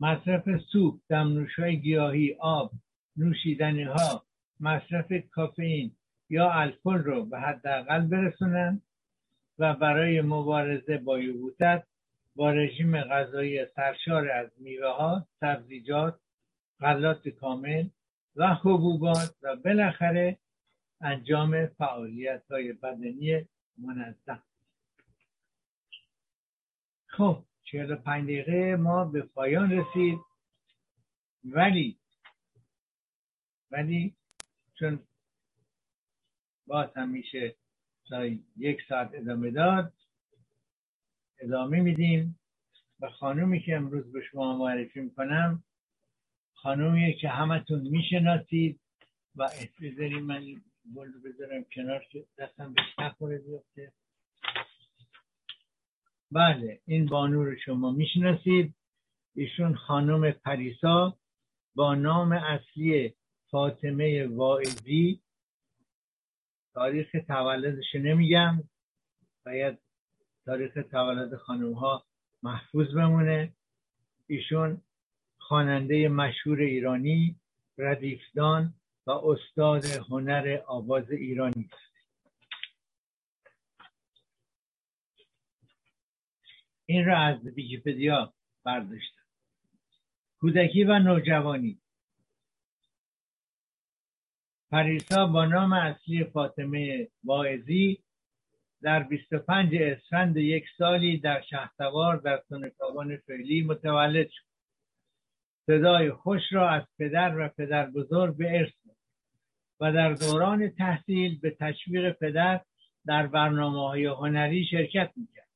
A: مصرف سوپ دمنوش های گیاهی آب نوشیدنی ها مصرف کافئین یا الکل رو به حداقل برسونند و برای مبارزه با یبوست با رژیم غذایی سرشار از میوه ها سبزیجات غلات کامل و حبوبات و بالاخره انجام فعالیت های بدنی منظم. خب چهل پنج دقیقه ما به پایان رسید. ولی ولی چون باز هم میشه تا یک ساعت ادامه داد ادامه میدیم و خانومی که امروز به شما معرفی می‌کنم خانومیه که همتون می‌شناسید و بذاریم من بول بذارم کنار که دستم به نخوره بیفته. بله این بانو رو شما می‌شناسید. ایشون خانم پریسا با نام اصلی فاطمه واعظی. تاریخ تولدش نمیگم باید تاریخ تولد خانم ها محفوظ بمونه. ایشون خواننده مشهور ایرانی ردیفدان و استاد هنر آواز ایرانی است. این را از ویکیپدیا برداشتم. کودکی و نوجوانی. پریسا با نام اصلی فاطمه واعظی در 25 اسفند یک سالی در شهسوار در سنکابان فعلی متولد شد. صدای خوش را از پدر و پدر بزرگ به ارث و در دوران تحصیل به تشویق پدر در برنامه های هنری شرکت می‌کرد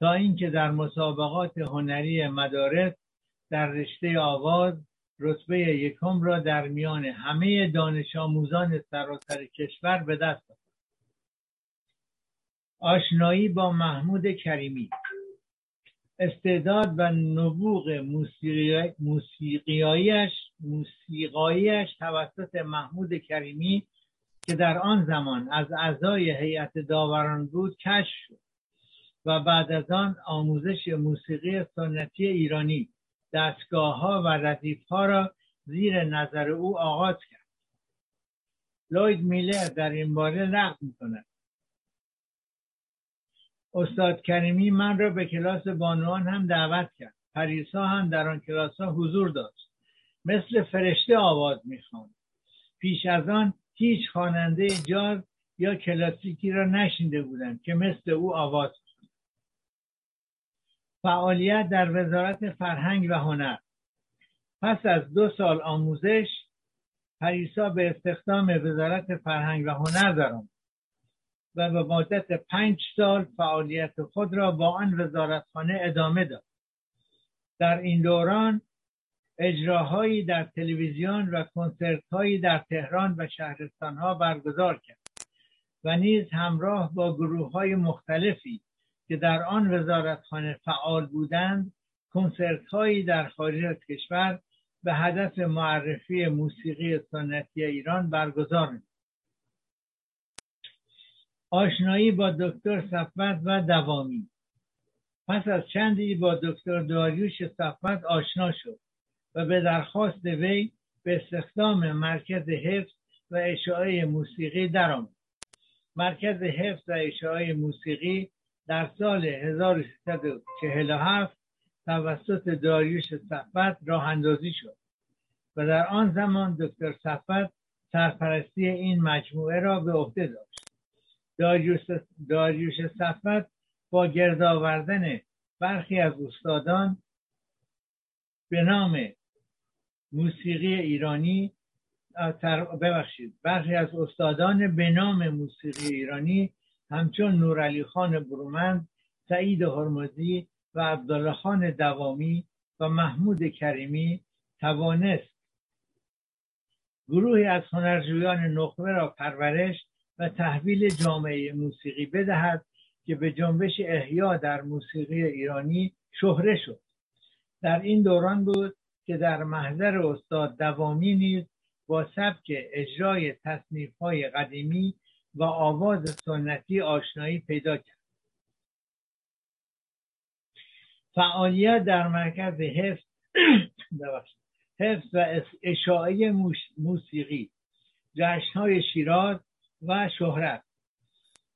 A: تا اینکه در مسابقات هنری مدارس در رشته آواز رتبه یکم را در میان همه دانش آموزان سراسر کشور به دست آورد. آشنایی با محمود کریمی. استعداد و نبوغ موسیقی... موسیقیایش موسیقایش توسط محمود کریمی که در آن زمان از اعضای هیئت داوران بود کشف شد و بعد از آن آموزش موسیقی سنتی ایرانی دستگاه ها و ردیف ها را زیر نظر او آغاز کرد. لوید میلر در این باره نقل می کند استاد کریمی من را به کلاس بانوان هم دعوت کرد. پریسا هم در آن کلاس ها حضور داشت. مثل فرشته آواز می‌خواند. پیش از آن هیچ خواننده جاز یا کلاسیکی را نشینده بودم که مثل او آواز فعالیت در وزارت فرهنگ و هنر. پس از دو سال آموزش پریسا به استخدام وزارت فرهنگ و هنر درآمد. و به مدت پنج سال فعالیت خود را با آن وزارتخانه ادامه داد. در این دوران اجراهایی در تلویزیون و کنسرتهایی در تهران و شهرستانها برگزار کرد و نیز همراه با گروه های مختلفی که در آن وزارتخانه فعال بودند کنسرت هایی در خارج از کشور به هدف معرفی موسیقی سنتی ایران برگزار آشنایی با دکتر صفوت و دوامی. پس از چندی با دکتر داریوش صفوت آشنا شد و به درخواست وی به استخدام مرکز حفظ و اشاعه موسیقی درآمد. مرکز حفظ و اشاعه موسیقی در سال 1347 توسط داریوش صفت راه اندازی شد و در آن زمان دکتر صفت سرپرستی این مجموعه را به عهده داشت. داریوش, داریوش صفت با گرد آوردن برخی از استادان به نام موسیقی ایرانی ببخشید برخی از استادان به نام موسیقی ایرانی همچون نورعلی خان برومند سعید هرمزی و عبدالله خان دوامی و محمود کریمی توانست گروهی از هنرجویان نخبه را پرورش و تحویل جامعه موسیقی بدهد که به جنبش احیا در موسیقی ایرانی شهره شد. در این دوران بود که در محضر استاد دوامی نیز با سبک اجرای تصنیف های قدیمی و آواز سنتی آشنایی پیدا کرد. فعالیت در مرکز حفظ حفظ و اشاعه موسیقی جشنهای شیراز و شهرت.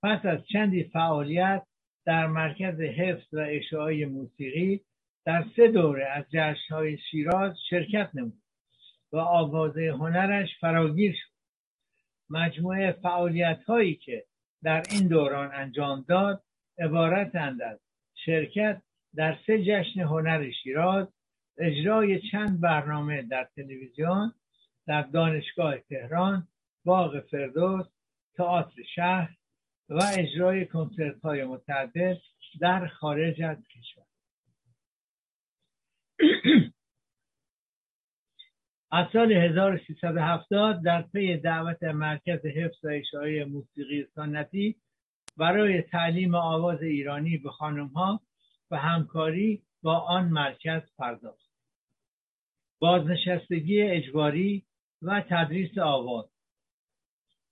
A: پس از چندی فعالیت در مرکز حفظ و اشاعه موسیقی در سه دوره از های شیراز شرکت نمود و آوازه هنرش فراگیر شد. مجموعه فعالیت هایی که در این دوران انجام داد عبارتند از شرکت در سه جشن هنر شیراز اجرای چند برنامه در تلویزیون در دانشگاه تهران باغ فردوس تئاتر شهر و اجرای کنسرت های متعدد در خارج از کشور. از سال 1370 در پی دعوت مرکز حفظ و اشاعه موسیقی سنتی برای تعلیم آواز ایرانی به خانم ها و همکاری با آن مرکز پرداخت. بازنشستگی اجباری و تدریس آواز.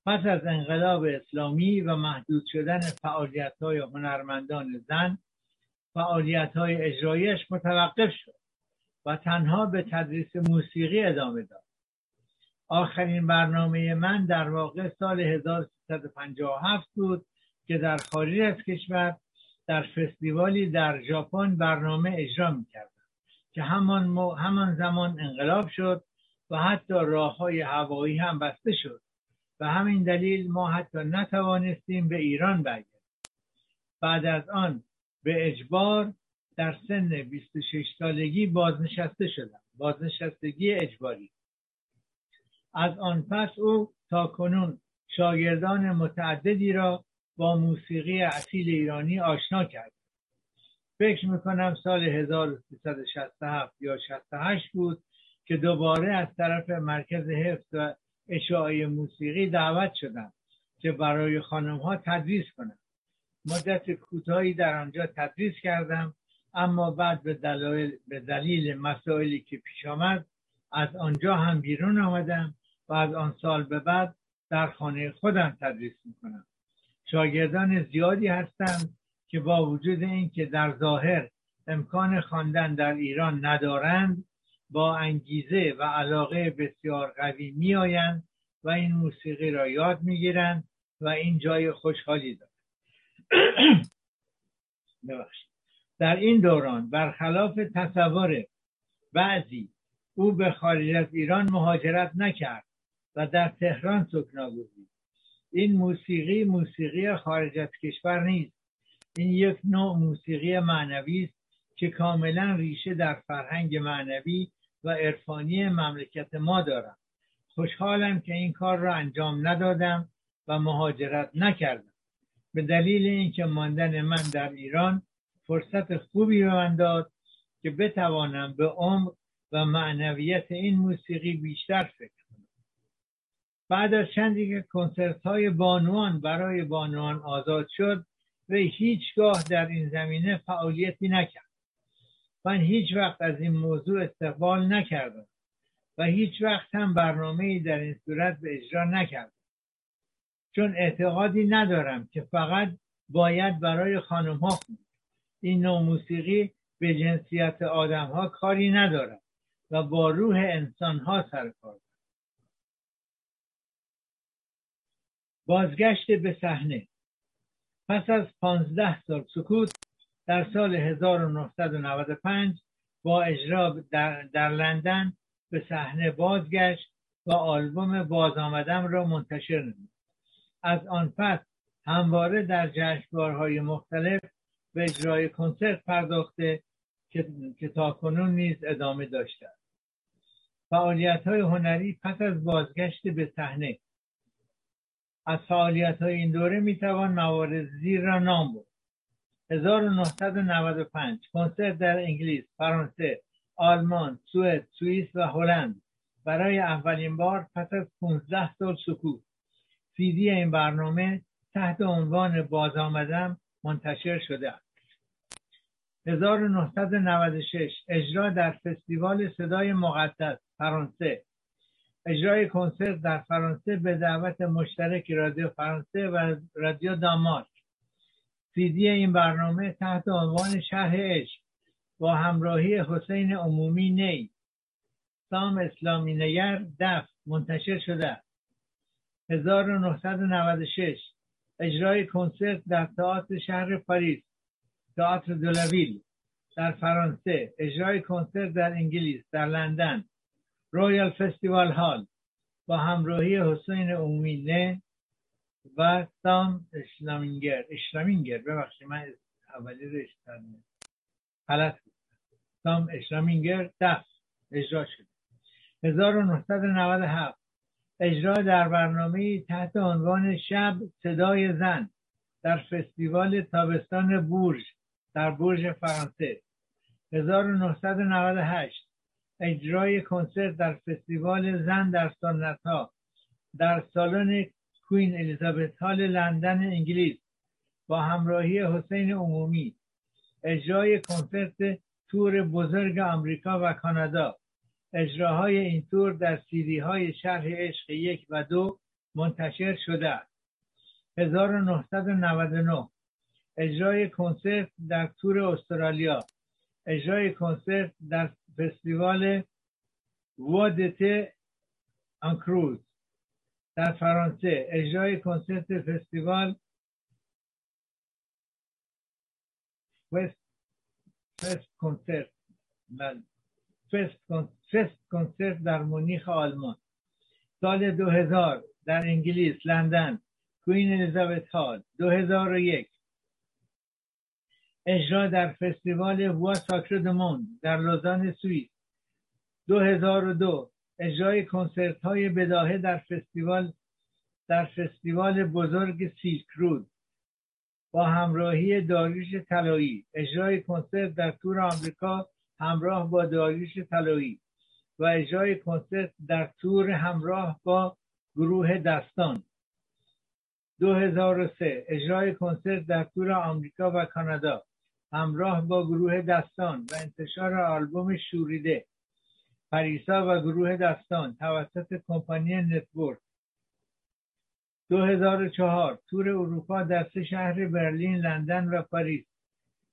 A: پس از انقلاب اسلامی و محدود شدن فعالیت های هنرمندان زن فعالیت های اجرایش متوقف شد و تنها به تدریس موسیقی ادامه داد. آخرین برنامه من در واقع سال 1357 بود که در خارج از کشور در فستیوالی در ژاپن برنامه اجرا می کردم که همان, همان زمان انقلاب شد و حتی راه های هوایی هم بسته شد. و همین دلیل ما حتی نتوانستیم به ایران برگردیم. بعد از آن به اجبار در سن 26 سالگی بازنشسته شدم. بازنشستگی اجباری. از آن پس او تا کنون شاگردان متعددی را با موسیقی اصیل ایرانی آشنا کرد. فکر می‌کنم سال 1367 یا 68 بود که دوباره از طرف مرکز حفظ و اشاعه موسیقی دعوت شدم که برای خانم ها تدریس کنم مدت کوتاهی در آنجا تدریس کردم اما بعد به دلیل, به دلیل مسائلی که پیش آمد از آنجا هم بیرون آمدم و از آن سال به بعد در خانه خودم تدریس می‌کنم. شاگردان زیادی هستند که با وجود اینکه در ظاهر امکان خواندن در ایران ندارند با انگیزه و علاقه بسیار قوی میآیند و این موسیقی را یاد می‌گیرند و این جای خوشحالی دارد در این دوران برخلاف تصور بعضی او به خارج از ایران مهاجرت نکرد و در تهران سکنا گزید این موسیقی موسیقی خارج از کشور نیست. این یک نوع موسیقی معنوی است که کاملا ریشه در فرهنگ معنوی و عرفانی مملکت ما دارم. خوشحالم که این کار را انجام ندادم و مهاجرت نکردم. به دلیل اینکه ماندن من در ایران فرصت خوبی به من داد که بتوانم به عمق و معنویت این موسیقی بیشتر فکر کنم. بعد از چندی که کنسرت های بانوان برای بانوان آزاد شد و هیچگاه در این زمینه فعالیتی نکرد من هیچ وقت از این موضوع استقبال نکردم و هیچ وقت هم برنامه در این صورت به اجرا نکردم. چون اعتقادی ندارم که فقط باید برای خانم ها این نوع موسیقی به جنسیت آدم ها کاری ندارد و با روح انسان ها سر کار بازگشت به صحنه. پس از پانزده سال سکوت در سال 1995 با اجرا در, در لندن به صحنه بازگشت و آلبوم باز آمدم را منتشر نمود. از آن پس همواره در جشنواره‌های مختلف به اجرای کنسرت پرداخته که, که تا کنون نیز ادامه داشته فعالیت های هنری پس از بازگشت به صحنه. از فعالیت های این دوره می‌توان موارد زیر را نام برد. 1995 کنسرت در انگلیس، فرانسه، آلمان، سوئد، سوئیس و هلند. برای اولین بار پس از 15 سال سکوت. سیدی این برنامه تحت عنوان باز آمدم منتشر شده است. 1996 اجرا در فستیوال صدای مقدس فرانسه. اجرای کنسرت در فرانسه به دعوت مشترک رادیو فرانسه و رادیو دانمارک. سیدی این برنامه تحت عنوان شرح عشق با همراهی حسین عمومی نی. سام اسلامی نگر دف منتشر شده. 1996 اجرای کنسرت در تئاتر شهر پاریس تئاتر دولویل در فرانسه. اجرای کنسرت در انگلیس در لندن. رویال فستیوال هال با همراهی حسین نه و سام اشلامینگر. اشلامینگر ببخشید من اولی رو غلط سام اشلامینگر دست اجرا شد. 1997 اجرا در برنامه تحت عنوان شب صدای زن در فستیوال تابستان بورژ در بورژ فرانسه. 1998 اجرای کنسرت در فستیوال زن در سنت در سالن کوین الیزابت هال لندن انگلیس با همراهی حسین عمومی اجرای کنسرت تور بزرگ آمریکا و کانادا. اجراهای این تور در سیدی های شرح عشق یک و دو منتشر شده است. 1999 اجرای کنسرت در تور استرالیا. اجرای کنسرت در فستیوال وادت آنکروز در فرانسه. اجرای کنسرت فستیوال فست فست کنسرت فست کنسرت در مونیخ آلمان. سال 2000 در انگلیس لندن. کوین الیزابت هال. 2001 اجرا در فستیوال وا ساکر دمون در لوزان سوئیس. 2002 اجرای کنسرت های بداهه در فستیوال در فستیوال بزرگ سیلک رود. با همراهی داریوش طلایی اجرای کنسرت در تور آمریکا همراه با داریوش طلایی و اجرای کنسرت در تور همراه با گروه دستان. 2003 اجرای کنسرت در تور آمریکا و کانادا همراه با گروه دستان و انتشار آلبوم شوریده. پریسا و گروه دستان توسط کمپانی Network. 2004 تور اروپا در سه شهر برلین، لندن و پاریس.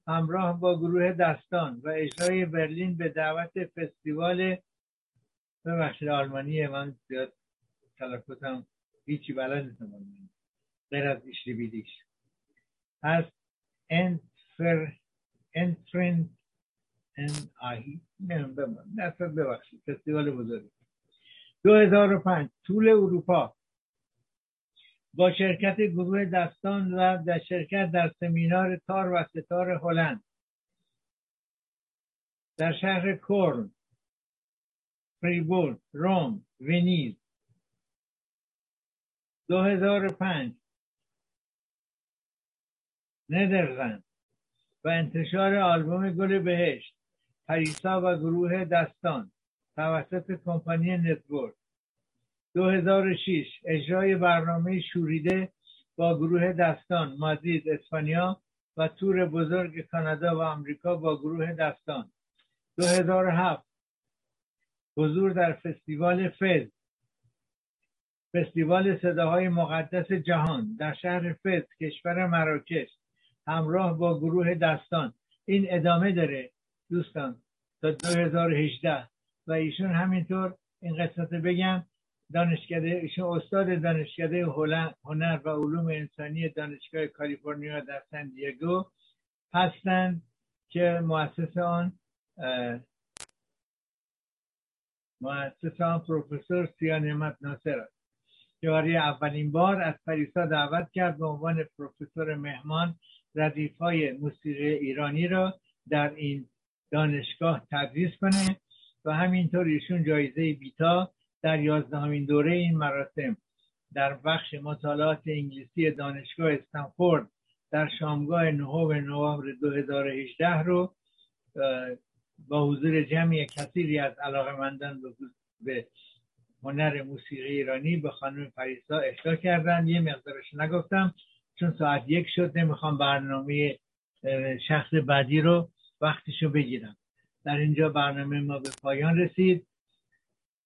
A: همراه با گروه دستان و اجرای برلین به دعوت فستیوال ببخشید آلمانی من زیاد تلفظم هیچی بلد نیستم غیر از بیدیش هست انتفر ببخشید. فستیوال بزرگ. 2005 طول اروپا. با شرکت گروه دستان و در شرکت در سمینار تار و ستار هلند. در شهر کورن فریبورگ روم ونیز. 2005 ندرلند و انتشار آلبوم گل بهشت. پریسا و گروه دستان توسط کمپانی Network. 2006 اجرای برنامه شوریده با گروه دستان مادرید اسپانیا و تور بزرگ کانادا و آمریکا با گروه دستان. 2007 حضور در فستیوال فز فستیوال صداهای مقدس جهان در شهر فز کشور مراکش همراه با گروه دستان. این ادامه داره. دوستان تا 2018 و ایشون همینطور این قسمت بگم دانشکده ایشون استاد دانشکده هنر و علوم انسانی دانشگاه کالیفرنیا در سن دیگو هستند که مؤسس آن مؤسس آن پروفسور سیا نعمت ناصر است. که اولین بار از پریسا دعوت کرد به عنوان پروفسور مهمان ردیف های موسیقی ایرانی را در این دانشگاه تدریس کنه و همینطور ایشون جایزه بیتا در یازدهمین دوره این مراسم. در بخش مطالعات انگلیسی دانشگاه استنفورد در شامگاه نهم نوامبر 2018 رو با حضور جمعی کثیری از علاقمندان به هنر موسیقی ایرانی به خانم فریسا اهدا کردن یه مقدارش نگفتم چون ساعت یک شد نمی‌خوام برنامه شخص بعدی رو وقتشو بگیرم. در اینجا برنامه ما به پایان رسید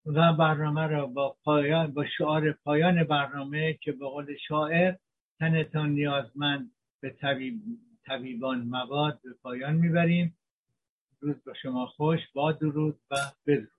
A: و برنامه را با پایان با شعار پایان برنامه که به قول شاعر تنتان نیازمند به طبیب، طبیبان مواد به پایان می‌بریم. روز با شما خوش با درود و بدرود.